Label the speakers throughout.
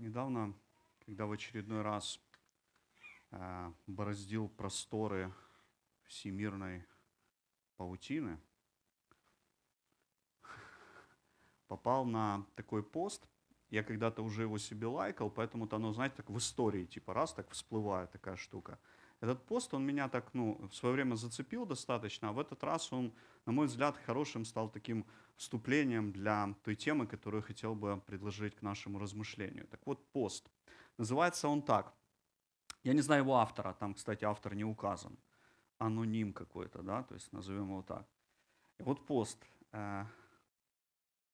Speaker 1: Недавно, когда в очередной раз э, бороздил просторы всемирной паутины, попал на такой пост. Я когда-то уже его себе лайкал, поэтому-то оно, знаете, так в истории, типа раз так всплывает такая штука. Этот пост, он меня так, ну, в свое время зацепил достаточно, а в этот раз он, на мой взгляд, хорошим стал таким вступлением для той темы, которую хотел бы предложить к нашему размышлению. Так вот, пост. Называется он так. Я не знаю его автора, там, кстати, автор не указан. Аноним какой-то, да, то есть назовем его так. И вот пост. Э,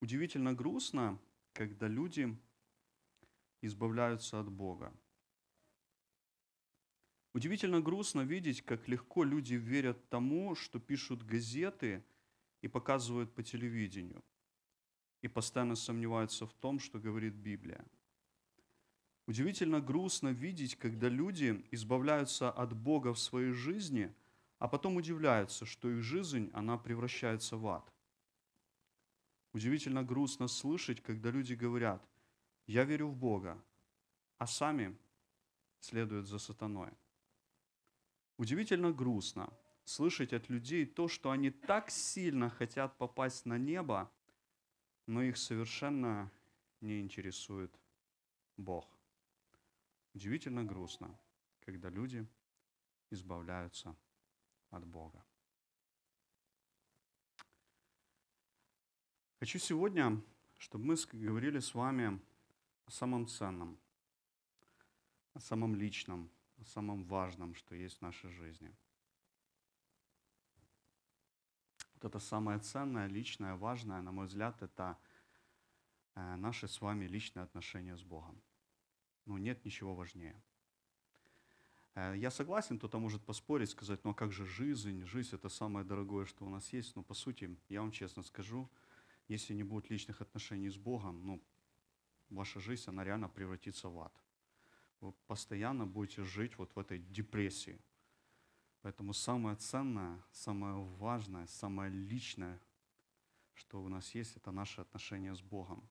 Speaker 1: удивительно грустно, когда люди избавляются от Бога. Удивительно грустно видеть, как легко люди верят тому, что пишут газеты и показывают по телевидению, и постоянно сомневаются в том, что говорит Библия. Удивительно грустно видеть, когда люди избавляются от Бога в своей жизни, а потом удивляются, что их жизнь, она превращается в ад. Удивительно грустно слышать, когда люди говорят, я верю в Бога, а сами следуют за сатаной. Удивительно грустно слышать от людей то, что они так сильно хотят попасть на небо, но их совершенно не интересует Бог. Удивительно грустно, когда люди избавляются от Бога. Хочу сегодня, чтобы мы говорили с вами о самом ценном, о самом личном, о самом важном, что есть в нашей жизни. Вот это самое ценное, личное, важное, на мой взгляд, это э, наши с вами личные отношения с Богом. Ну, нет ничего важнее. Э, я согласен, кто-то может поспорить, сказать, ну а как же жизнь? Жизнь это самое дорогое, что у нас есть. Но по сути, я вам честно скажу, если не будет личных отношений с Богом, ну, ваша жизнь, она реально превратится в ад вы постоянно будете жить вот в этой депрессии. Поэтому самое ценное, самое важное, самое личное, что у нас есть, это наши отношения с Богом.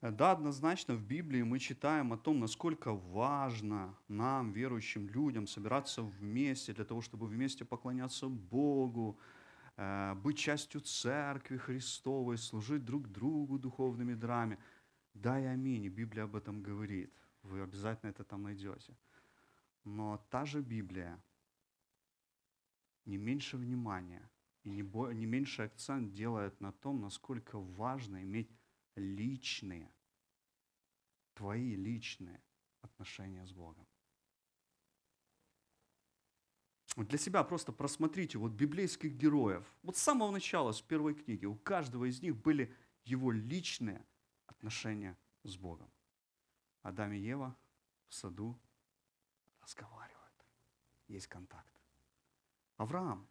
Speaker 1: Да, однозначно в Библии мы читаем о том, насколько важно нам, верующим людям, собираться вместе для того, чтобы вместе поклоняться Богу, э, быть частью Церкви Христовой, служить друг другу духовными дарами – да и аминь, Библия об этом говорит. Вы обязательно это там найдете. Но та же Библия не меньше внимания и не, бо, не меньше акцент делает на том, насколько важно иметь личные, твои личные отношения с Богом. Вот для себя просто просмотрите вот библейских героев. Вот с самого начала, с первой книги, у каждого из них были его личные отношения с Богом. Адам и Ева в саду разговаривают. Есть контакт. Авраам.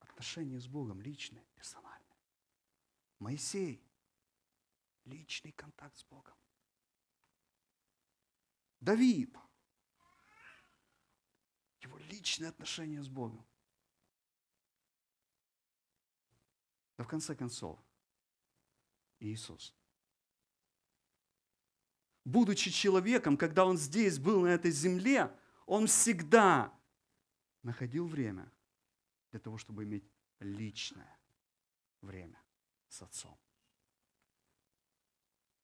Speaker 1: Отношения с Богом личные, персональные. Моисей. Личный контакт с Богом. Давид. Его личные отношения с Богом. Да в конце концов, Иисус. Будучи человеком, когда Он здесь был, на этой земле, Он всегда находил время для того, чтобы иметь личное время с Отцом.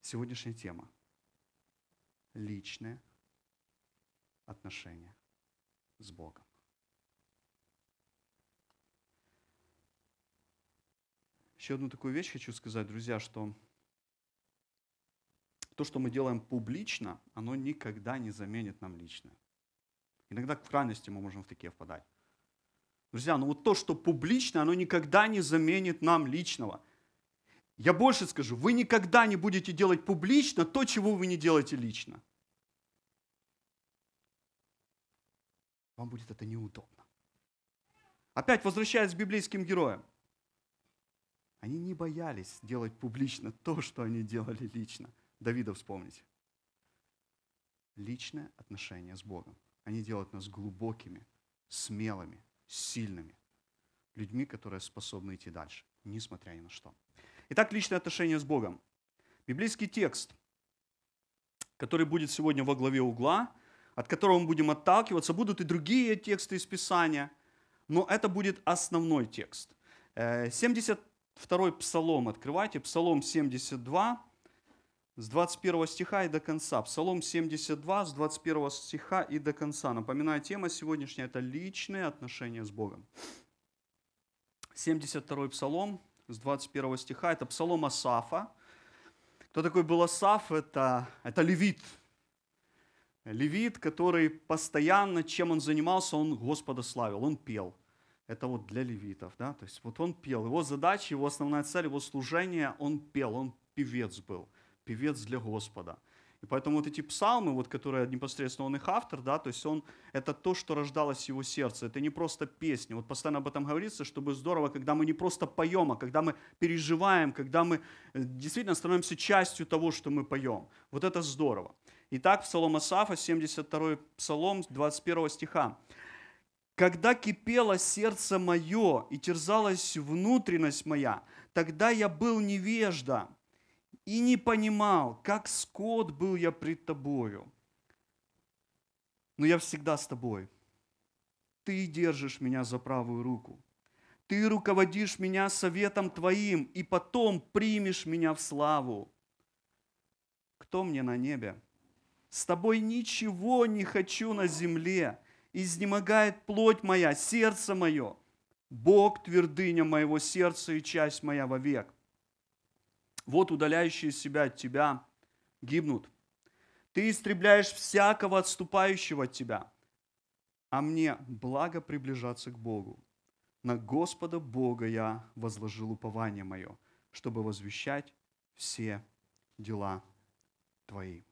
Speaker 1: Сегодняшняя тема – личное отношение с Богом. Еще одну такую вещь хочу сказать, друзья, что то, что мы делаем публично, оно никогда не заменит нам личное. Иногда в крайности мы можем в такие впадать. Друзья, ну вот то, что публично, оно никогда не заменит нам личного. Я больше скажу, вы никогда не будете делать публично то, чего вы не делаете лично. Вам будет это неудобно. Опять возвращаясь к библейским героям. Они не боялись делать публично то, что они делали лично. Давида вспомните. Личное отношение с Богом. Они делают нас глубокими, смелыми, сильными. Людьми, которые способны идти дальше, несмотря ни на что. Итак, личное отношение с Богом. Библейский текст, который будет сегодня во главе угла, от которого мы будем отталкиваться, будут и другие тексты из Писания, но это будет основной текст. 72-й э, псалом открывайте, псалом 72, с 21 стиха и до конца. Псалом 72 с 21 стиха и до конца. Напоминаю, тема сегодняшняя – это личные отношения с Богом. 72 псалом с 21 стиха – это псалом Асафа. Кто такой был Асаф? Это, это левит. Левит, который постоянно, чем он занимался, он Господа славил, он пел. Это вот для левитов, да, то есть вот он пел. Его задача, его основная цель, его служение, он пел, он певец был – певец для Господа. И поэтому вот эти псалмы, вот, которые непосредственно он их автор, да, то есть он, это то, что рождалось в его сердце. Это не просто песни. Вот постоянно об этом говорится, чтобы здорово, когда мы не просто поем, а когда мы переживаем, когда мы э, действительно становимся частью того, что мы поем. Вот это здорово. Итак, Псалом Асафа, 72 Псалом, 21 стиха. «Когда кипело сердце мое и терзалась внутренность моя, тогда я был невежда, и не понимал, как скот был я пред тобою. Но я всегда с тобой. Ты держишь меня за правую руку. Ты руководишь меня советом твоим, и потом примешь меня в славу. Кто мне на небе? С тобой ничего не хочу на земле. Изнемогает плоть моя, сердце мое. Бог твердыня моего сердца и часть моя вовек. Вот удаляющие себя от тебя гибнут. Ты истребляешь всякого отступающего от тебя. А мне благо приближаться к Богу. На Господа Бога я возложил упование мое, чтобы возвещать все дела твои.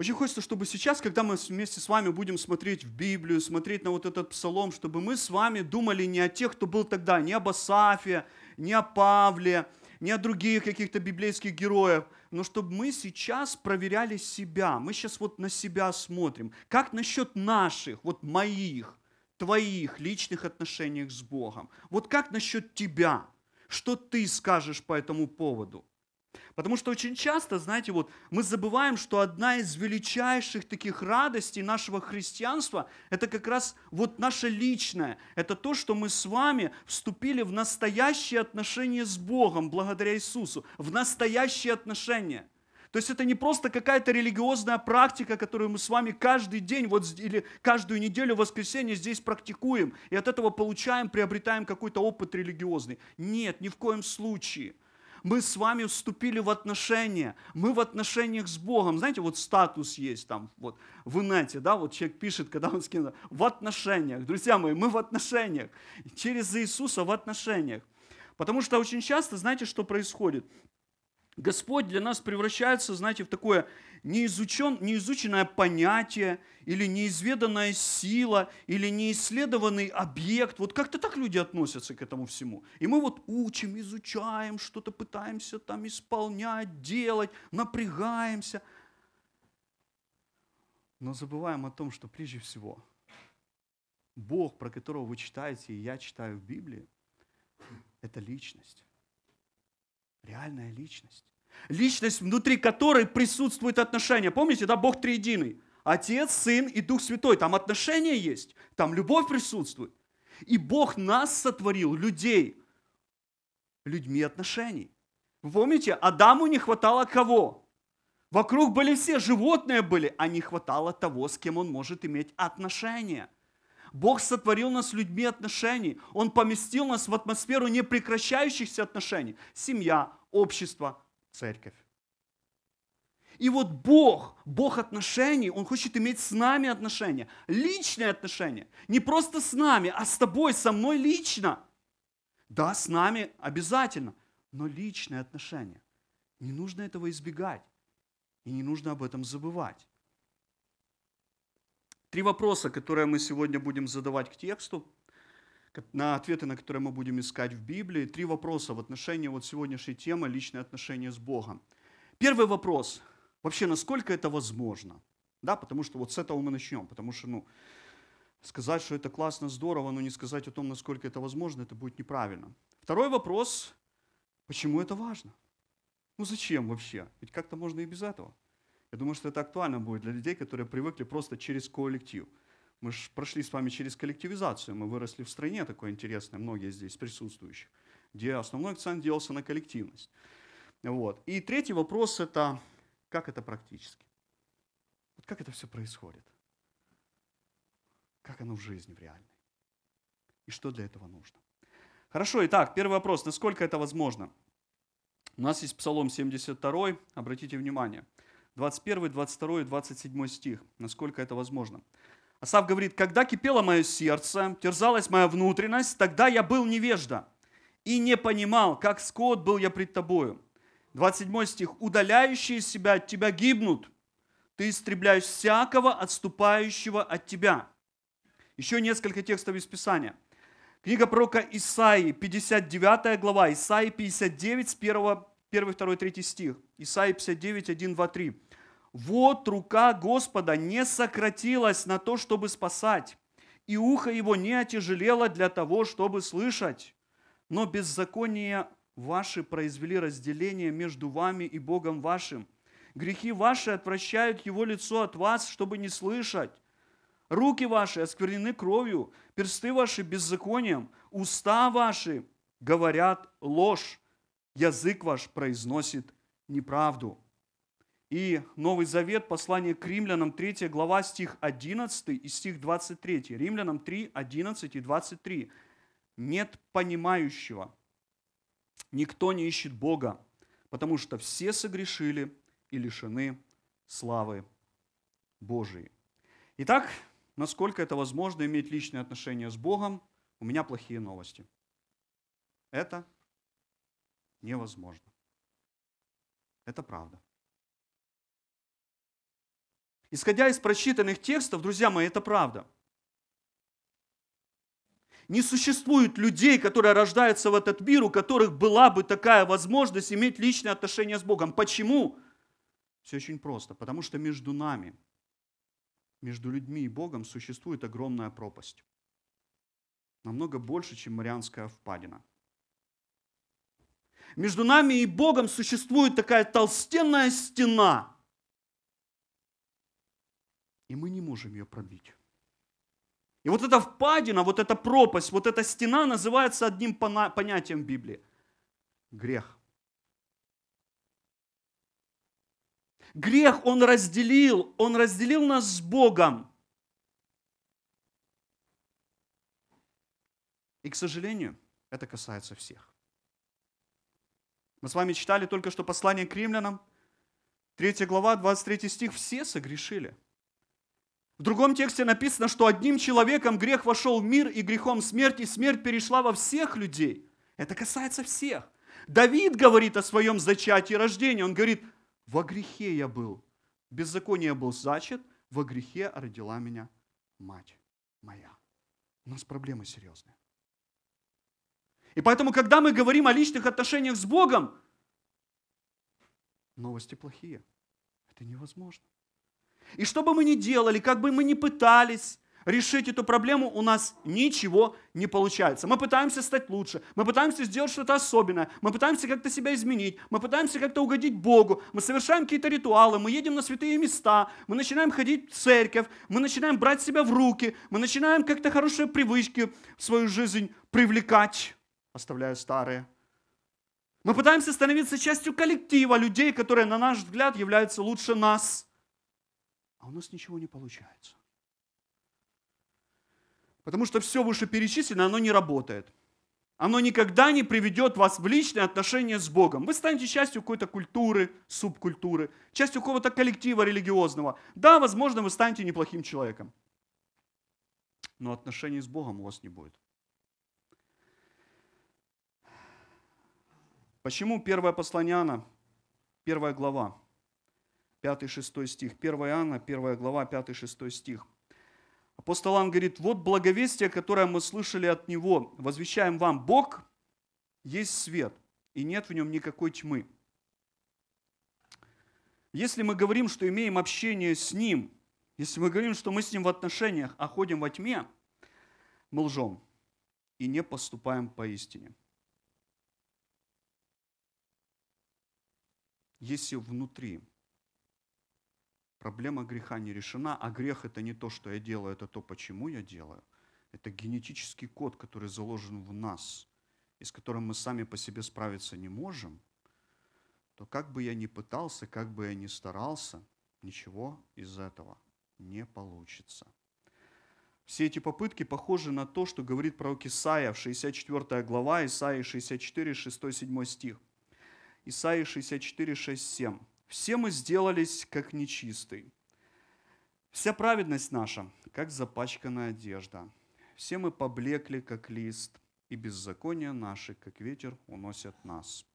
Speaker 1: Очень хочется, чтобы сейчас, когда мы вместе с вами будем смотреть в Библию, смотреть на вот этот псалом, чтобы мы с вами думали не о тех, кто был тогда, не об Асафе, не о Павле, не о других каких-то библейских героях, но чтобы мы сейчас проверяли себя. Мы сейчас вот на себя смотрим. Как насчет наших, вот моих, твоих личных отношений с Богом? Вот как насчет тебя? Что ты скажешь по этому поводу? Потому что очень часто, знаете, вот мы забываем, что одна из величайших таких радостей нашего христианства – это как раз вот наше личное. Это то, что мы с вами вступили в настоящие отношения с Богом благодаря Иисусу. В настоящие отношения. То есть это не просто какая-то религиозная практика, которую мы с вами каждый день вот, или каждую неделю в воскресенье здесь практикуем, и от этого получаем, приобретаем какой-то опыт религиозный. Нет, ни в коем случае – мы с вами вступили в отношения, мы в отношениях с Богом. Знаете, вот статус есть там, вот в инете, да, вот человек пишет, когда он скинул, в отношениях. Друзья мои, мы в отношениях, через Иисуса в отношениях. Потому что очень часто, знаете, что происходит? Господь для нас превращается, знаете, в такое неизучен, неизученное понятие, или неизведанная сила, или неисследованный объект. Вот как-то так люди относятся к этому всему. И мы вот учим, изучаем, что-то пытаемся там исполнять, делать, напрягаемся. Но забываем о том, что прежде всего Бог, про которого вы читаете, и я читаю в Библии, это личность. Реальная личность. Личность, внутри которой присутствует отношение. Помните, да, Бог триединый. Отец, Сын и Дух Святой. Там отношения есть, там любовь присутствует. И Бог нас сотворил, людей, людьми отношений. Вы помните, Адаму не хватало кого? Вокруг были все, животные были, а не хватало того, с кем он может иметь отношения – Бог сотворил нас людьми отношений. Он поместил нас в атмосферу непрекращающихся отношений. Семья, общество, церковь. И вот Бог, Бог отношений, Он хочет иметь с нами отношения, личные отношения. Не просто с нами, а с тобой, со мной лично. Да, с нами обязательно, но личные отношения. Не нужно этого избегать. И не нужно об этом забывать. Три вопроса, которые мы сегодня будем задавать к тексту, на ответы на которые мы будем искать в Библии. Три вопроса в отношении вот сегодняшней темы личные отношения с Богом. Первый вопрос. Вообще, насколько это возможно? Да, потому что вот с этого мы начнем. Потому что, ну, сказать, что это классно, здорово, но не сказать о том, насколько это возможно, это будет неправильно. Второй вопрос. Почему это важно? Ну зачем вообще? Ведь как-то можно и без этого. Я думаю, что это актуально будет для людей, которые привыкли просто через коллектив. Мы же прошли с вами через коллективизацию, мы выросли в стране такой интересной, многие здесь присутствующих, где основной акцент делался на коллективность. Вот. И третий вопрос – это как это практически? Вот как это все происходит? Как оно в жизни, в реальной? И что для этого нужно? Хорошо, итак, первый вопрос. Насколько это возможно? У нас есть Псалом 72, обратите внимание. 21, 22, 27 стих. Насколько это возможно? Асав говорит, когда кипело мое сердце, терзалась моя внутренность, тогда я был невежда и не понимал, как скот был я пред тобою. 27 стих. Удаляющие себя от тебя гибнут. Ты истребляешь всякого отступающего от тебя. Еще несколько текстов из Писания. Книга пророка Исаии, 59 глава, Исаии 59, с 1, 1 2, 3 стих. Исаии 59, 1, 2, 3. «Вот рука Господа не сократилась на то, чтобы спасать, и ухо его не отяжелело для того, чтобы слышать, но беззаконие ваши произвели разделение между вами и Богом вашим. Грехи ваши отвращают его лицо от вас, чтобы не слышать. Руки ваши осквернены кровью, персты ваши беззаконием, уста ваши говорят ложь, язык ваш произносит неправду. И Новый Завет, послание к римлянам, 3 глава, стих 11 и стих 23. Римлянам 3, 11 и 23. Нет понимающего, Никто не ищет Бога, потому что все согрешили и лишены славы Божией. Итак, насколько это возможно иметь личные отношения с Богом, у меня плохие новости. Это невозможно. Это правда. Исходя из прочитанных текстов, друзья мои, это правда – не существует людей, которые рождаются в этот мир, у которых была бы такая возможность иметь личные отношения с Богом. Почему? Все очень просто. Потому что между нами, между людьми и Богом существует огромная пропасть. Намного больше, чем Марианская впадина. Между нами и Богом существует такая толстенная стена. И мы не можем ее пробить. И вот эта впадина, вот эта пропасть, вот эта стена называется одним понятием в Библии. Грех. Грех он разделил, он разделил нас с Богом. И, к сожалению, это касается всех. Мы с вами читали только что послание к римлянам, 3 глава, 23 стих. Все согрешили. В другом тексте написано, что одним человеком грех вошел в мир, и грехом смерть, и смерть перешла во всех людей. Это касается всех. Давид говорит о своем зачатии и рождении. Он говорит, во грехе я был, беззаконие был зачат, во грехе родила меня мать моя. У нас проблемы серьезные. И поэтому, когда мы говорим о личных отношениях с Богом, новости плохие. Это невозможно. И что бы мы ни делали, как бы мы ни пытались решить эту проблему, у нас ничего не получается. Мы пытаемся стать лучше, мы пытаемся сделать что-то особенное, мы пытаемся как-то себя изменить, мы пытаемся как-то угодить Богу, мы совершаем какие-то ритуалы, мы едем на святые места, мы начинаем ходить в церковь, мы начинаем брать себя в руки, мы начинаем как-то хорошие привычки в свою жизнь привлекать, оставляя старые. Мы пытаемся становиться частью коллектива людей, которые, на наш взгляд, являются лучше нас – а у нас ничего не получается. Потому что все вышеперечисленное, оно не работает. Оно никогда не приведет вас в личные отношения с Богом. Вы станете частью какой-то культуры, субкультуры, частью какого-то коллектива религиозного. Да, возможно, вы станете неплохим человеком. Но отношений с Богом у вас не будет. Почему первое послание Иоанна, первая глава, 5-6 стих. 1 Иоанна, 1 глава, 5-6 стих. Апостол Иоанн говорит, вот благовестие, которое мы слышали от Него, возвещаем вам, Бог есть свет, и нет в нем никакой тьмы. Если мы говорим, что имеем общение с Ним, если мы говорим, что мы с Ним в отношениях, а ходим во тьме, мы лжем и не поступаем по если внутри проблема греха не решена, а грех это не то, что я делаю, это то, почему я делаю, это генетический код, который заложен в нас, и с которым мы сами по себе справиться не можем, то как бы я ни пытался, как бы я ни старался, ничего из этого не получится. Все эти попытки похожи на то, что говорит пророк Исаия в 64 глава, Исаия 64, 6, 7 стих. Исаия 64, 6, 7. «Все мы сделались, как нечистый. Вся праведность наша, как запачканная одежда. Все мы поблекли, как лист, и беззакония наши, как ветер, уносят нас.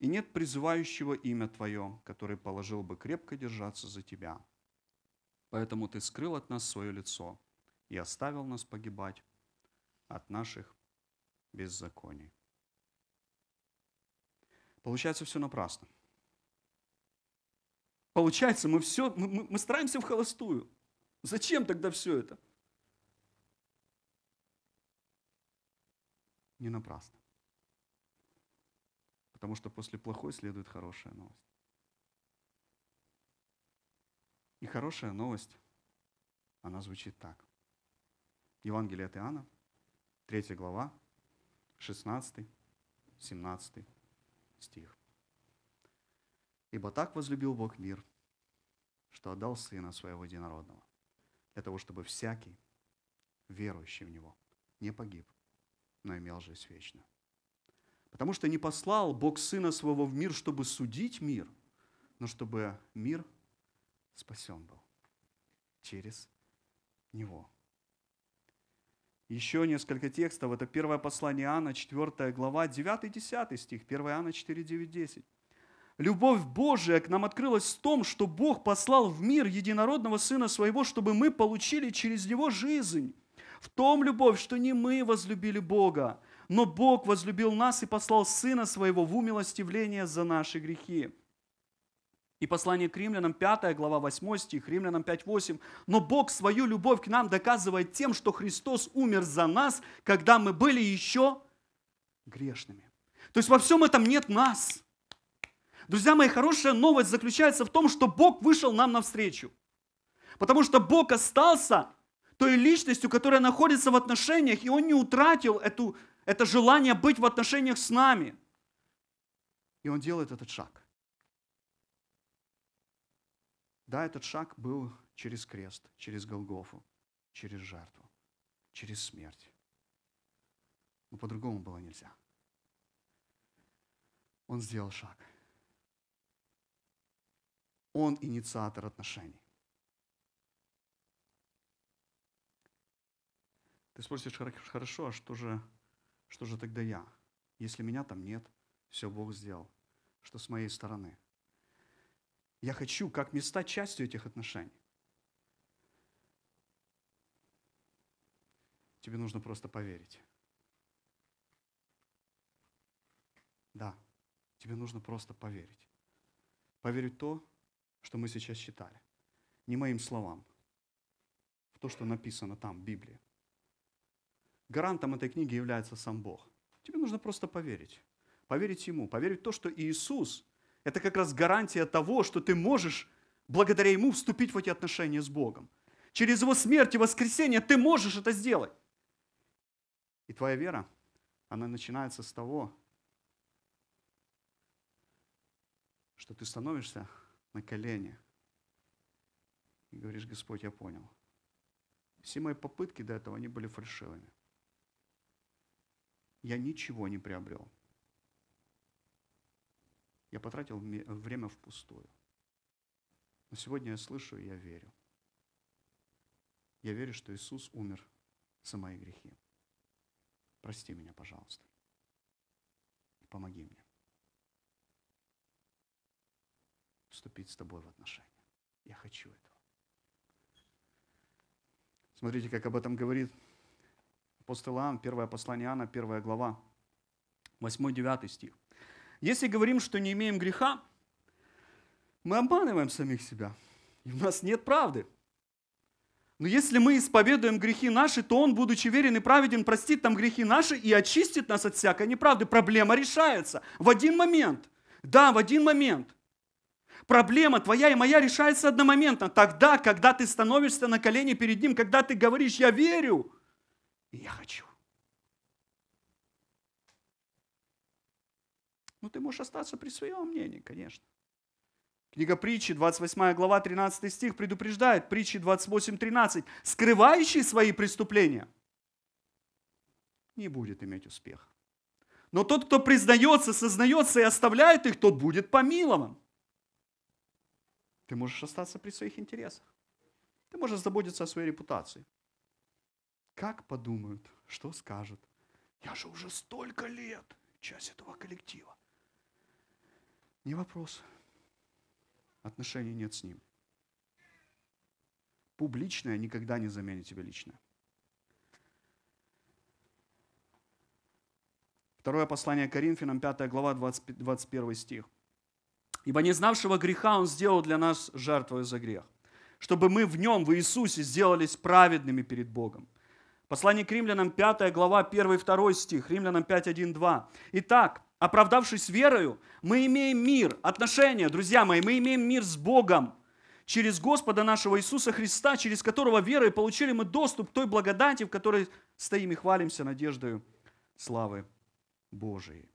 Speaker 1: И нет призывающего имя Твое, который положил бы крепко держаться за Тебя. Поэтому Ты скрыл от нас свое лицо и оставил нас погибать от наших беззаконий. Получается все напрасно. Получается, мы все, мы, мы стараемся в холостую. Зачем тогда все это? Не напрасно. Потому что после плохой следует хорошая новость. И хорошая новость, она звучит так. Евангелие от Иоанна, 3 глава, 16, 17 стих. «Ибо так возлюбил Бог мир, что отдал Сына Своего Единородного, для того, чтобы всякий, верующий в Него, не погиб, но имел жизнь вечную. Потому что не послал Бог Сына Своего в мир, чтобы судить мир, но чтобы мир спасен был через Него. Еще несколько текстов. Это первое послание Иоанна, 4 глава, 9-10 стих. 1 Иоанна 4, 9, 10. Любовь Божия к нам открылась в том, что Бог послал в мир единородного Сына Своего, чтобы мы получили через Него жизнь. В том любовь, что не мы возлюбили Бога, но Бог возлюбил нас и послал Сына Своего в умилостивление за наши грехи. И послание к римлянам, 5 глава, 8 стих, римлянам 5, 8. «Но Бог свою любовь к нам доказывает тем, что Христос умер за нас, когда мы были еще грешными». То есть во всем этом нет нас. Друзья мои, хорошая новость заключается в том, что Бог вышел нам навстречу. Потому что Бог остался той личностью, которая находится в отношениях, и Он не утратил эту, это желание быть в отношениях с нами. И Он делает этот шаг. Да, этот шаг был через крест, через Голгофу, через жертву, через смерть. Но по-другому было нельзя. Он сделал шаг. Он инициатор отношений. Ты спросишь, хорошо, а что же, что же тогда я? Если меня там нет, все Бог сделал. Что с моей стороны? Я хочу как не стать частью этих отношений. Тебе нужно просто поверить. Да, тебе нужно просто поверить. Поверить в то, что мы сейчас читали. Не моим словам, в то, что написано там, в Библии. Гарантом этой книги является сам Бог. Тебе нужно просто поверить. Поверить Ему, поверить в то, что Иисус это как раз гарантия того, что ты можешь благодаря Ему вступить в эти отношения с Богом. Через Его смерть и воскресение ты можешь это сделать. И твоя вера, она начинается с того, что ты становишься на колени и говоришь, Господь, я понял. Все мои попытки до этого, они были фальшивыми. Я ничего не приобрел. Я потратил время впустую. Но сегодня я слышу и я верю. Я верю, что Иисус умер за мои грехи. Прости меня, пожалуйста. Помоги мне вступить с тобой в отношения. Я хочу этого. Смотрите, как об этом говорит апостол Иоанн, первое послание Иоанна, первая глава, 8-9 стих. Если говорим, что не имеем греха, мы обманываем самих себя. И у нас нет правды. Но если мы исповедуем грехи наши, то Он, будучи верен и праведен, простит нам грехи наши и очистит нас от всякой неправды. Проблема решается в один момент. Да, в один момент. Проблема твоя и моя решается одномоментно. Тогда, когда ты становишься на колени перед Ним, когда ты говоришь, я верю, и я хочу. Ну, ты можешь остаться при своем мнении, конечно. Книга притчи, 28 глава, 13 стих предупреждает, притчи 28, 13, скрывающий свои преступления не будет иметь успеха. Но тот, кто признается, сознается и оставляет их, тот будет помилован. Ты можешь остаться при своих интересах. Ты можешь заботиться о своей репутации. Как подумают, что скажут? Я же уже столько лет часть этого коллектива. Не вопрос. Отношений нет с ним. Публичное никогда не заменит тебе личное. Второе послание Коринфянам, 5 глава, 20, 21 стих. «Ибо не знавшего греха Он сделал для нас жертвою за грех, чтобы мы в Нем, в Иисусе, сделались праведными перед Богом». Послание к римлянам, 5 глава, 1 и 2 стих, римлянам 5, 1, 2. «Итак, оправдавшись верою, мы имеем мир, отношения, друзья мои, мы имеем мир с Богом, через Господа нашего Иисуса Христа, через которого верой получили мы доступ к той благодати, в которой стоим и хвалимся надеждою славы Божией.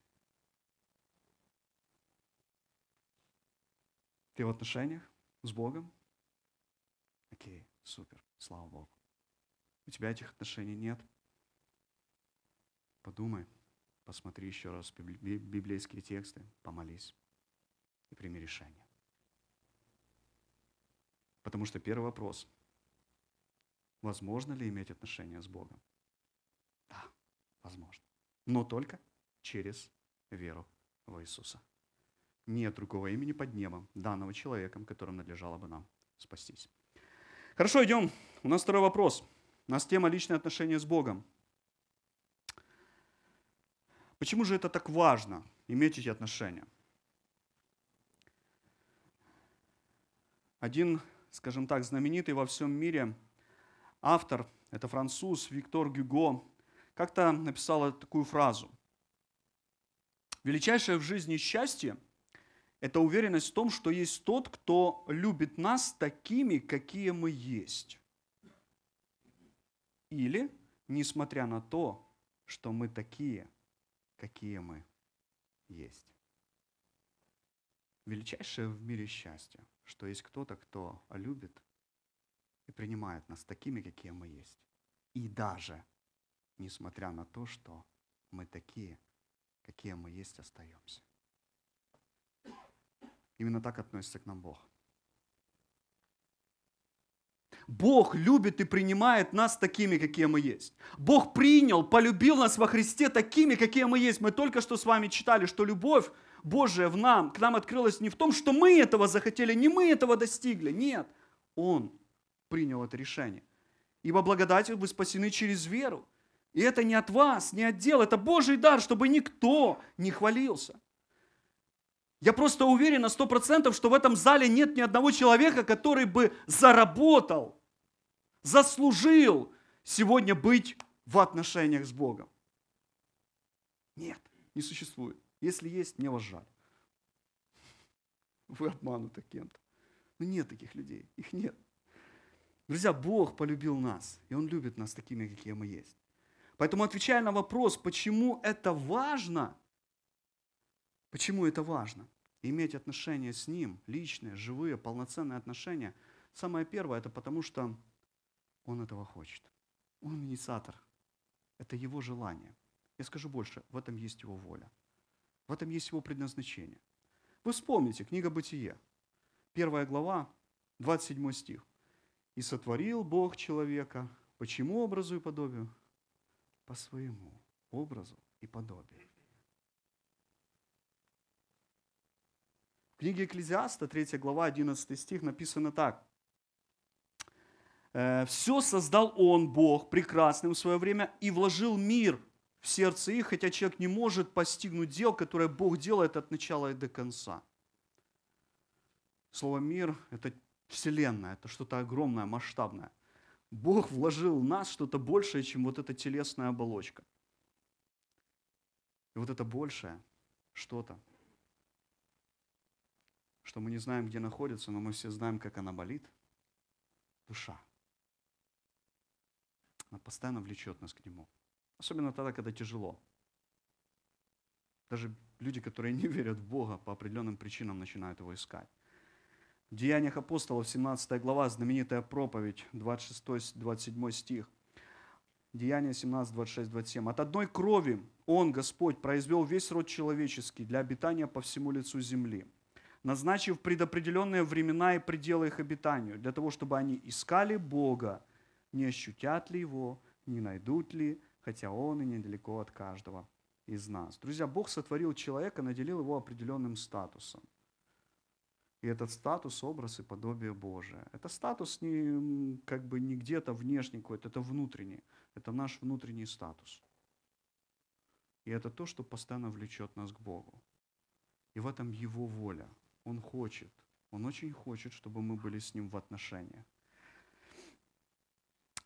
Speaker 1: Ты в отношениях с Богом? Окей, супер, слава Богу. У тебя этих отношений нет? Подумай, посмотри еще раз библейские тексты, помолись и прими решение. Потому что первый вопрос. Возможно ли иметь отношения с Богом? Да, возможно. Но только через веру в Иисуса. Нет другого имени под небом, данного человеком, которым надлежало бы нам спастись. Хорошо, идем. У нас второй вопрос. У нас тема личные отношения с Богом. Почему же это так важно, иметь эти отношения? Один, скажем так, знаменитый во всем мире автор, это француз Виктор Гюго, как-то написал такую фразу. Величайшее в жизни счастье – это уверенность в том, что есть тот, кто любит нас такими, какие мы есть. Или, несмотря на то, что мы такие, какие мы есть. Величайшее в мире счастье, что есть кто-то, кто любит и принимает нас такими, какие мы есть. И даже, несмотря на то, что мы такие, какие мы есть, остаемся. Именно так относится к нам Бог. Бог любит и принимает нас такими, какие мы есть. Бог принял, полюбил нас во Христе такими, какие мы есть. Мы только что с вами читали, что любовь Божия в нам, к нам открылась не в том, что мы этого захотели, не мы этого достигли. Нет, Он принял это решение. Ибо благодатью вы спасены через веру. И это не от вас, не от дел, это Божий дар, чтобы никто не хвалился. Я просто уверен на сто процентов, что в этом зале нет ни одного человека, который бы заработал, заслужил сегодня быть в отношениях с Богом. Нет, не существует. Если есть, мне вас жаль. Вы обмануты кем-то. Но нет таких людей, их нет. Друзья, Бог полюбил нас, и Он любит нас такими, какие мы есть. Поэтому отвечая на вопрос, почему это важно, почему это важно, иметь отношения с Ним, личные, живые, полноценные отношения, самое первое, это потому что Он этого хочет. Он инициатор. Это Его желание. Я скажу больше, в этом есть Его воля. В этом есть Его предназначение. Вы вспомните, книга Бытие, первая глава, 27 стих. «И сотворил Бог человека, почему образу и подобию? по своему образу и подобию. В книге Экклезиаста, 3 глава, 11 стих, написано так. «Э, «Все создал Он, Бог, прекрасным в свое время, и вложил мир в сердце их, хотя человек не может постигнуть дел, которые Бог делает от начала и до конца». Слово «мир» – это вселенная, это что-то огромное, масштабное. Бог вложил в нас что-то большее, чем вот эта телесная оболочка. И вот это большее что-то что мы не знаем, где находится, но мы все знаем, как она болит. Душа. Она постоянно влечет нас к Нему. Особенно тогда, когда тяжело. Даже люди, которые не верят в Бога, по определенным причинам начинают Его искать. В Деяниях апостолов, 17 глава, знаменитая проповедь, 26-27 стих. Деяния 17, 26, 27. «От одной крови Он, Господь, произвел весь род человеческий для обитания по всему лицу земли, назначив предопределенные времена и пределы их обитанию, для того, чтобы они искали Бога, не ощутят ли Его, не найдут ли, хотя Он и недалеко от каждого из нас». Друзья, Бог сотворил человека, наделил его определенным статусом. И этот статус, образ и подобие Божие. Это статус не, как бы не где-то внешний какой-то, это внутренний. Это наш внутренний статус. И это то, что постоянно влечет нас к Богу. И в этом Его воля. Он хочет, Он очень хочет, чтобы мы были с Ним в отношениях.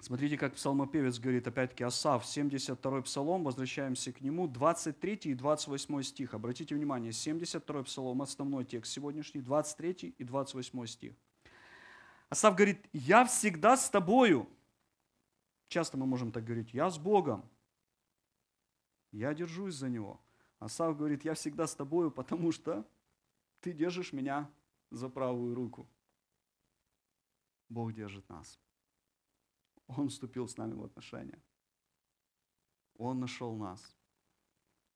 Speaker 1: Смотрите, как псалмопевец говорит, опять-таки, Асав, 72-й псалом, возвращаемся к нему, 23 и 28 стих. Обратите внимание, 72-й псалом, основной текст сегодняшний, 23 и 28 стих. Асав говорит, «Я всегда с тобою». Часто мы можем так говорить, «Я с Богом». Я держусь за Него. Асав говорит, «Я всегда с тобою, потому что ты держишь меня за правую руку». Бог держит нас. Он вступил с нами в отношения. Он нашел нас.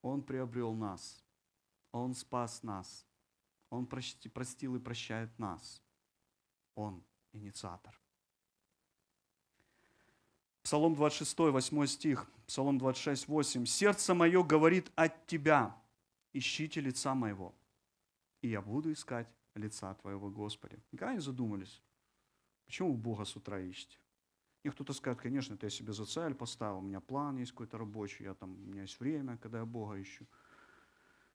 Speaker 1: Он приобрел нас. Он спас нас. Он простил и прощает нас. Он инициатор. Псалом 26, 8 стих, Псалом 26, 8. «Сердце мое говорит от Тебя, ищите лица моего, и я буду искать лица Твоего, Господи». Никогда не задумались, почему Бога с утра ищете? И кто-то скажет, конечно, это я себе за цель поставил, у меня план есть какой-то рабочий, я там, у меня есть время, когда я Бога ищу.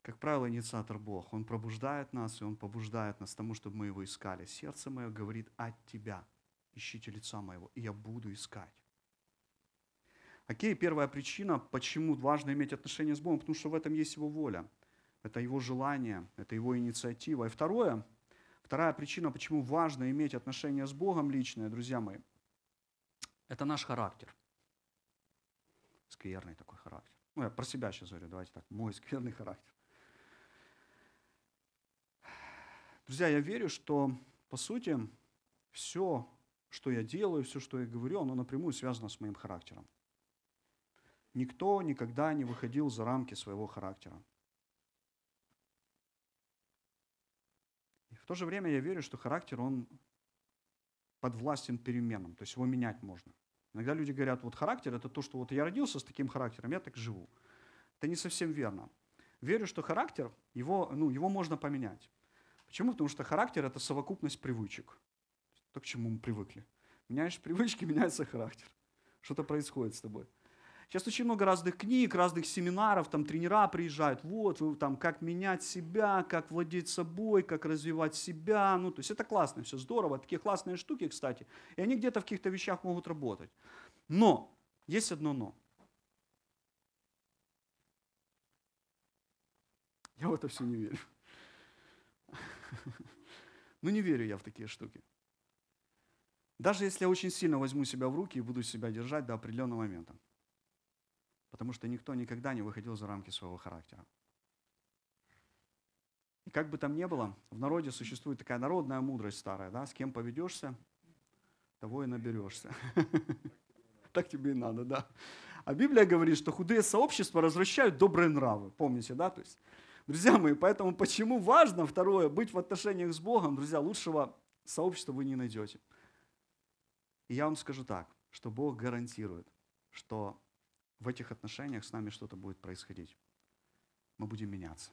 Speaker 1: Как правило, инициатор Бог. Он пробуждает нас, и Он побуждает нас тому, чтобы мы Его искали. Сердце мое говорит от Тебя. Ищите лица моего, и я буду искать. Окей, первая причина, почему важно иметь отношения с Богом, потому что в этом есть Его воля. Это Его желание, это Его инициатива. И второе, вторая причина, почему важно иметь отношения с Богом личное, друзья мои – это наш характер. Скверный такой характер. Ну, я про себя сейчас говорю, давайте так, мой скверный характер. Друзья, я верю, что, по сути, все, что я делаю, все, что я говорю, оно напрямую связано с моим характером. Никто никогда не выходил за рамки своего характера. И в то же время я верю, что характер, он подвластен переменам, то есть его менять можно. Иногда люди говорят, вот характер – это то, что вот я родился с таким характером, я так живу. Это не совсем верно. Верю, что характер, его, ну, его можно поменять. Почему? Потому что характер – это совокупность привычек. То, к чему мы привыкли. Меняешь привычки, меняется характер. Что-то происходит с тобой. Сейчас очень много разных книг, разных семинаров, там тренера приезжают, вот, там, как менять себя, как владеть собой, как развивать себя. Ну, то есть это классно, все здорово, такие классные штуки, кстати. И они где-то в каких-то вещах могут работать. Но, есть одно но. Я в это все не верю. Ну, не верю я в такие штуки. Даже если я очень сильно возьму себя в руки и буду себя держать до определенного момента потому что никто никогда не выходил за рамки своего характера. И как бы там ни было, в народе существует такая народная мудрость старая, да, с кем поведешься, того и наберешься. Так тебе и надо, да. А Библия говорит, что худые сообщества развращают добрые нравы. Помните, да? То есть, друзья мои, поэтому почему важно, второе, быть в отношениях с Богом, друзья, лучшего сообщества вы не найдете. И я вам скажу так, что Бог гарантирует, что в этих отношениях с нами что-то будет происходить. Мы будем меняться.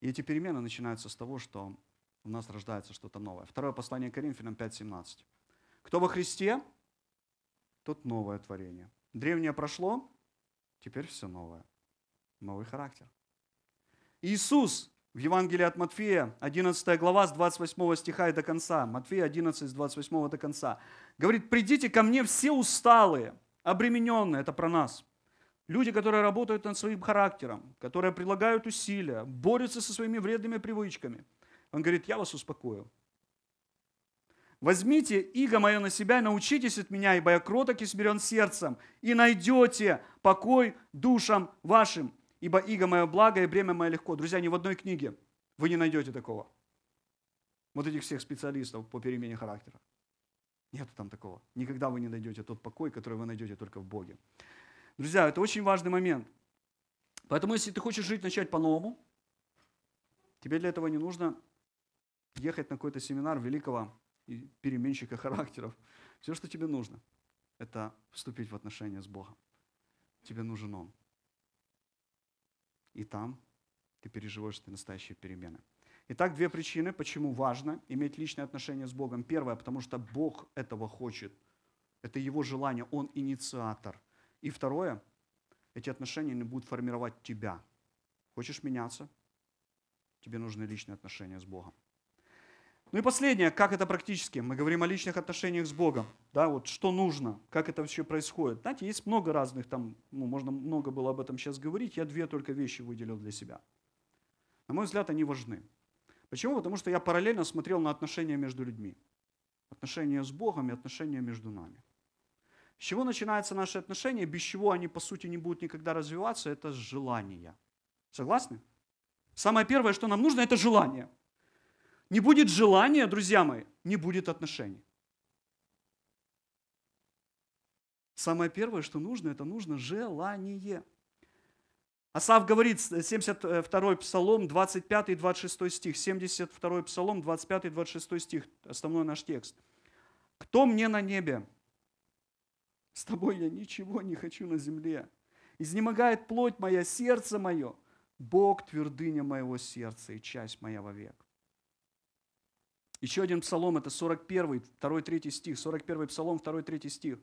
Speaker 1: И эти перемены начинаются с того, что у нас рождается что-то новое. Второе послание Коринфянам 5.17. Кто во Христе, тот новое творение. Древнее прошло, теперь все новое. Новый характер. Иисус в Евангелии от Матфея, 11 глава, с 28 стиха и до конца, Матфея 11, с 28 до конца, говорит, «Придите ко мне все усталые, обремененные, это про нас, Люди, которые работают над своим характером, которые прилагают усилия, борются со своими вредными привычками. Он говорит, я вас успокою. Возьмите иго мое на себя научитесь от меня, ибо я кроток и смирен сердцем, и найдете покой душам вашим, ибо иго мое благо и бремя мое легко. Друзья, ни в одной книге вы не найдете такого. Вот этих всех специалистов по перемене характера. Нету там такого. Никогда вы не найдете тот покой, который вы найдете только в Боге. Друзья, это очень важный момент. Поэтому, если ты хочешь жить, начать по-новому, тебе для этого не нужно ехать на какой-то семинар великого переменщика характеров. Все, что тебе нужно, это вступить в отношения с Богом. Тебе нужен Он. И там ты переживаешь ты настоящие перемены. Итак, две причины, почему важно иметь личные отношения с Богом. Первое, потому что Бог этого хочет. Это Его желание, Он инициатор. И второе, эти отношения не будут формировать тебя. Хочешь меняться? Тебе нужны личные отношения с Богом. Ну и последнее, как это практически? Мы говорим о личных отношениях с Богом. Да, вот что нужно, как это вообще происходит. Знаете, есть много разных там, ну, можно много было об этом сейчас говорить. Я две только вещи выделил для себя. На мой взгляд, они важны. Почему? Потому что я параллельно смотрел на отношения между людьми. Отношения с Богом и отношения между нами. С чего начинаются наши отношения, без чего они, по сути, не будут никогда развиваться, это с желания. Согласны? Самое первое, что нам нужно, это желание. Не будет желания, друзья мои, не будет отношений. Самое первое, что нужно, это нужно желание. Асав говорит, 72 Псалом, 25 и 26 стих, 72 Псалом, 25 и 26 стих, основной наш текст. «Кто мне на небе? С тобой я ничего не хочу на земле. Изнемогает плоть моя, сердце мое. Бог твердыня моего сердца и часть моя вовек». Еще один псалом, это 41, 2, 3 стих, 41 псалом, 2, 3 стих.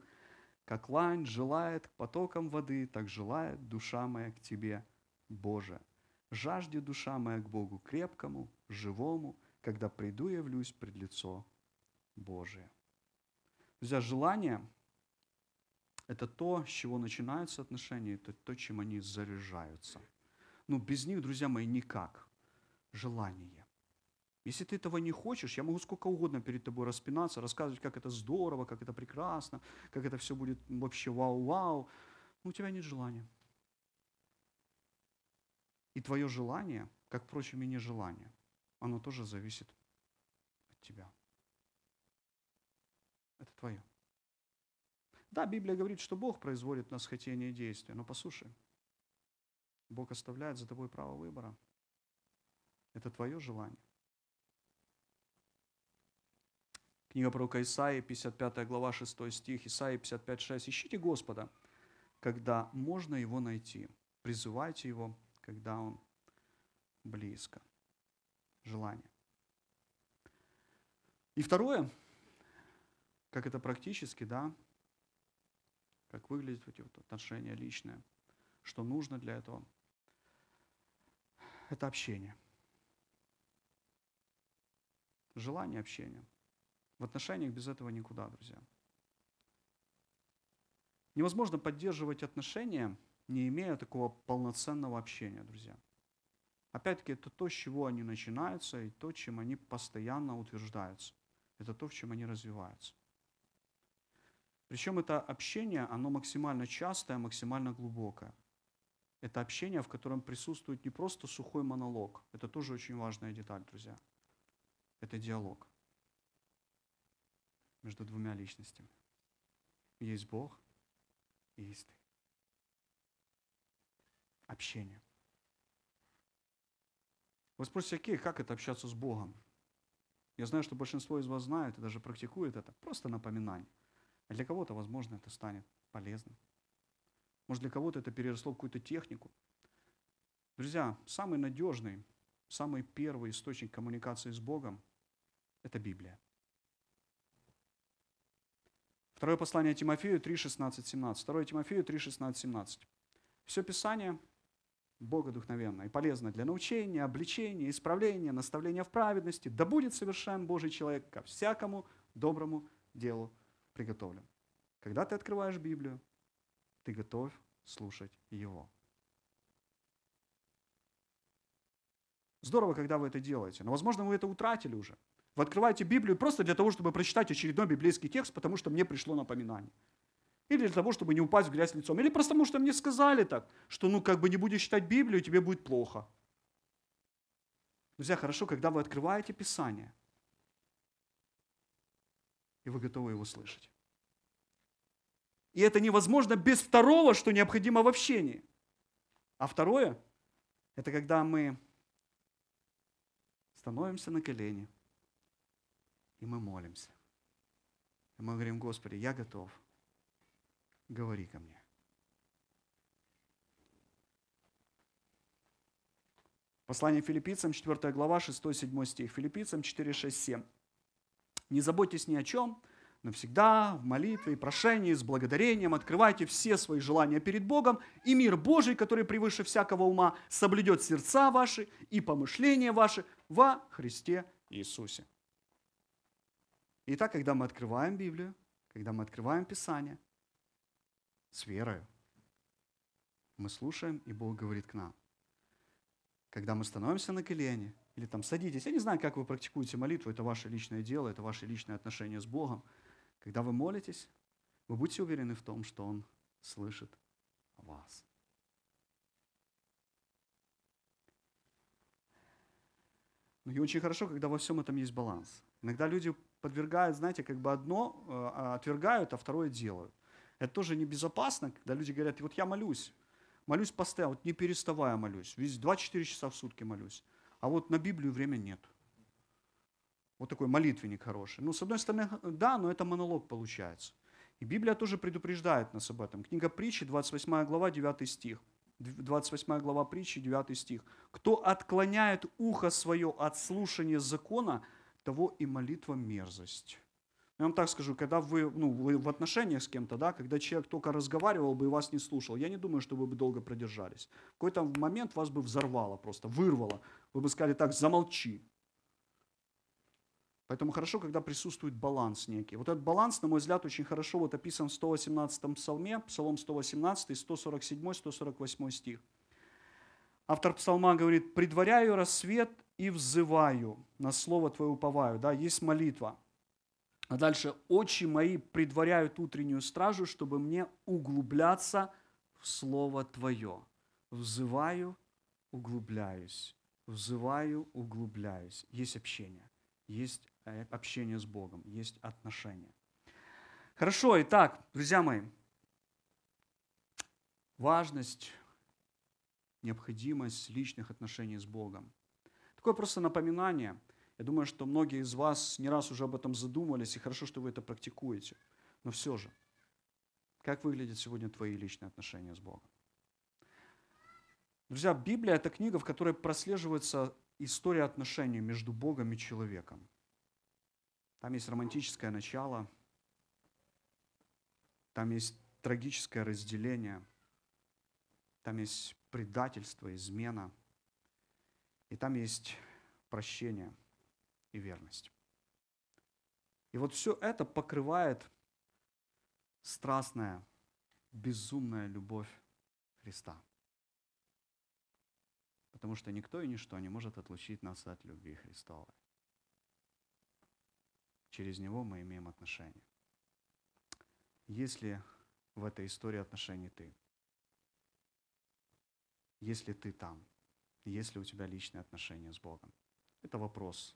Speaker 1: Как лань желает к потокам воды, так желает душа моя к Тебе, Боже. Жажде душа моя к Богу крепкому, живому, когда приду явлюсь пред лицо Божие. Друзья, желание – это то, с чего начинаются отношения, это то, чем они заряжаются. Ну, без них, друзья мои, никак. Желание. Если ты этого не хочешь, я могу сколько угодно перед тобой распинаться, рассказывать, как это здорово, как это прекрасно, как это все будет вообще вау-вау. Но у тебя нет желания. И твое желание, как, впрочем, и нежелание, оно тоже зависит от тебя. Это твое. Да, Библия говорит, что Бог производит в нас хотение и действия, но послушай, Бог оставляет за тобой право выбора. Это твое желание. Книга пророка Исаии, 55 глава, 6 стих, Исаии 55, 6. «Ищите Господа, когда можно Его найти. Призывайте Его, когда Он близко». Желание. И второе, как это практически, да, как выглядят эти вот отношения личные, что нужно для этого, это общение. Желание общения – в отношениях без этого никуда, друзья. Невозможно поддерживать отношения, не имея такого полноценного общения, друзья. Опять-таки, это то, с чего они начинаются, и то, чем они постоянно утверждаются. Это то, в чем они развиваются. Причем это общение, оно максимально частое, максимально глубокое. Это общение, в котором присутствует не просто сухой монолог. Это тоже очень важная деталь, друзья. Это диалог между двумя личностями. Есть Бог и есть ты. Общение. Вы спросите, окей, как это общаться с Богом? Я знаю, что большинство из вас знают и даже практикует это. Просто напоминание. А для кого-то, возможно, это станет полезным. Может, для кого-то это переросло в какую-то технику. Друзья, самый надежный, самый первый источник коммуникации с Богом – это Библия. Второе послание Тимофею 3, 16, 17. Второе Тимофею 3, 16, 17. Все Писание богодухновенно и полезно для научения, обличения, исправления, наставления в праведности. Да будет совершен Божий человек ко всякому доброму делу приготовлен. Когда ты открываешь Библию, ты готов слушать Его. Здорово, когда вы это делаете. Но, возможно, вы это утратили уже. Вы открываете Библию просто для того, чтобы прочитать очередной библейский текст, потому что мне пришло напоминание. Или для того, чтобы не упасть в грязь лицом. Или просто потому, что мне сказали так, что ну как бы не будешь читать Библию, тебе будет плохо. Друзья, хорошо, когда вы открываете Писание, и вы готовы его слышать. И это невозможно без второго, что необходимо в общении. А второе, это когда мы становимся на колени, и мы молимся. И мы говорим, Господи, я готов. Говори ко мне. Послание филиппийцам, 4 глава, 6-7 стих. Филиппийцам 4, 6, 7. «Не заботьтесь ни о чем, но всегда в молитве и прошении с благодарением открывайте все свои желания перед Богом, и мир Божий, который превыше всякого ума, соблюдет сердца ваши и помышления ваши во Христе Иисусе. Итак, когда мы открываем Библию, когда мы открываем Писание с верою, мы слушаем, и Бог говорит к нам. Когда мы становимся на колени, или там садитесь, я не знаю, как вы практикуете молитву, это ваше личное дело, это ваше личное отношение с Богом. Когда вы молитесь, вы будьте уверены в том, что Он слышит вас. Ну и очень хорошо, когда во всем этом есть баланс. Иногда люди подвергают, знаете, как бы одно э, отвергают, а второе делают. Это тоже небезопасно, когда люди говорят, вот я молюсь, молюсь постоянно, вот не переставая молюсь, весь 24 часа в сутки молюсь, а вот на Библию время нет. Вот такой молитвенник хороший. Ну, с одной стороны, да, но это монолог получается. И Библия тоже предупреждает нас об этом. Книга притчи, 28 глава, 9 стих. 28 глава притчи, 9 стих. «Кто отклоняет ухо свое от слушания закона, того и молитва мерзость». Я вам так скажу, когда вы, ну, вы в отношениях с кем-то, да, когда человек только разговаривал бы и вас не слушал, я не думаю, что вы бы долго продержались. В какой-то момент вас бы взорвало просто, вырвало. Вы бы сказали так, замолчи. Поэтому хорошо, когда присутствует баланс некий. Вот этот баланс, на мой взгляд, очень хорошо вот описан в 118-м псалме, псалом 118, 147, 148 стих. Автор псалма говорит, «Предваряю рассвет и взываю, на слово Твое уповаю». Да, есть молитва. А дальше, «Очи мои предваряют утреннюю стражу, чтобы мне углубляться в Слово Твое». Взываю, углубляюсь. Взываю, углубляюсь. Есть общение, есть Э, общение с Богом, есть отношения. Хорошо, итак, друзья мои, важность, необходимость личных отношений с Богом. Такое просто напоминание. Я думаю, что многие из вас не раз уже об этом задумались, и хорошо, что вы это практикуете. Но все же, как выглядят сегодня твои личные отношения с Богом? Друзья, Библия – это книга, в которой прослеживается история отношений между Богом и человеком. Там есть романтическое начало, там есть трагическое разделение, там есть предательство, измена, и там есть прощение и верность. И вот все это покрывает страстная, безумная любовь Христа. Потому что никто и ничто не может отлучить нас от любви Христовой. Через него мы имеем отношения. Если в этой истории отношений ты? Если ты там? Если у тебя личные отношения с Богом? Это вопрос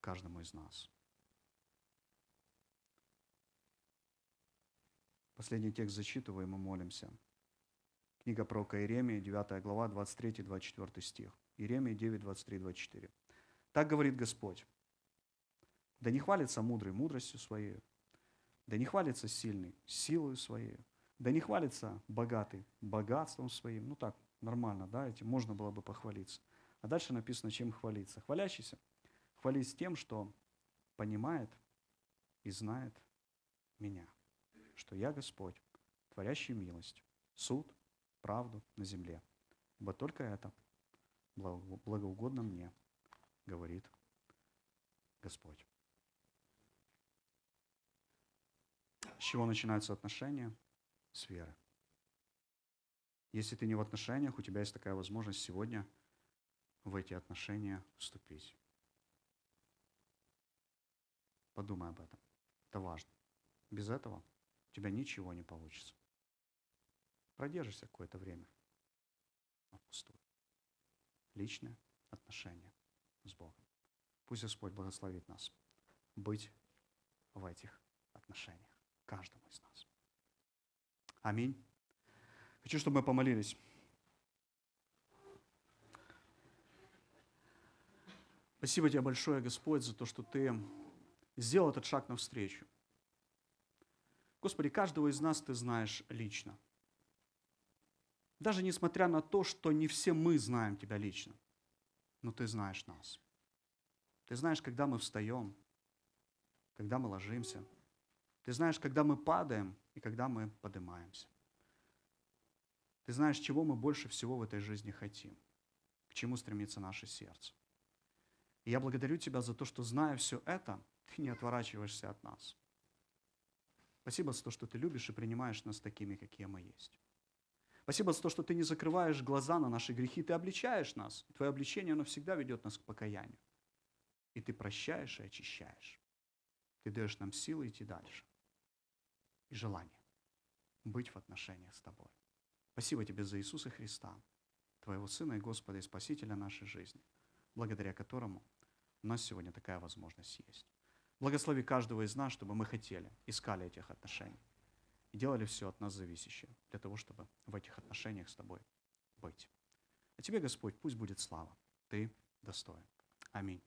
Speaker 1: каждому из нас. Последний текст зачитываем и молимся. Книга про Иеремия, 9 глава, 23-24 стих. Иеремия 9, 23, 24. Так говорит Господь. Да не хвалится мудрый мудростью своей, да не хвалится сильный силой своей, да не хвалится богатый богатством своим. Ну так, нормально, да, этим можно было бы похвалиться. А дальше написано, чем хвалиться. Хвалящийся, хвались тем, что понимает и знает меня, что я Господь, творящий милость, суд, правду на земле. Ибо только это благоугодно мне, говорит Господь. С чего начинаются отношения? С веры. Если ты не в отношениях, у тебя есть такая возможность сегодня в эти отношения вступить. Подумай об этом. Это важно. Без этого у тебя ничего не получится. Продержишься какое-то время, впустую. Личное отношение с Богом. Пусть Господь благословит нас быть в этих отношениях, каждому из нас. Аминь. Хочу, чтобы мы помолились. Спасибо тебе большое, Господь, за то, что Ты сделал этот шаг навстречу. Господи, каждого из нас Ты знаешь лично. Даже несмотря на то, что не все мы знаем Тебя лично, но Ты знаешь нас. Ты знаешь, когда мы встаем, когда мы ложимся. Ты знаешь, когда мы падаем и когда мы поднимаемся. Ты знаешь, чего мы больше всего в этой жизни хотим, к чему стремится наше сердце. И я благодарю Тебя за то, что, зная все это, Ты не отворачиваешься от нас. Спасибо за то, что Ты любишь и принимаешь нас такими, какие мы есть. Спасибо за то, что Ты не закрываешь глаза на наши грехи, Ты обличаешь нас. И Твое обличение, оно всегда ведет нас к покаянию. И Ты прощаешь и очищаешь. Ты даешь нам силы идти дальше. И желание быть в отношениях с Тобой. Спасибо Тебе за Иисуса Христа, Твоего Сына и Господа и Спасителя нашей жизни, благодаря которому у нас сегодня такая возможность есть. Благослови каждого из нас, чтобы мы хотели, искали этих отношений и делали все от нас зависящее для того, чтобы в этих отношениях с Тобой быть. А Тебе, Господь, пусть будет слава. Ты достоин. Аминь.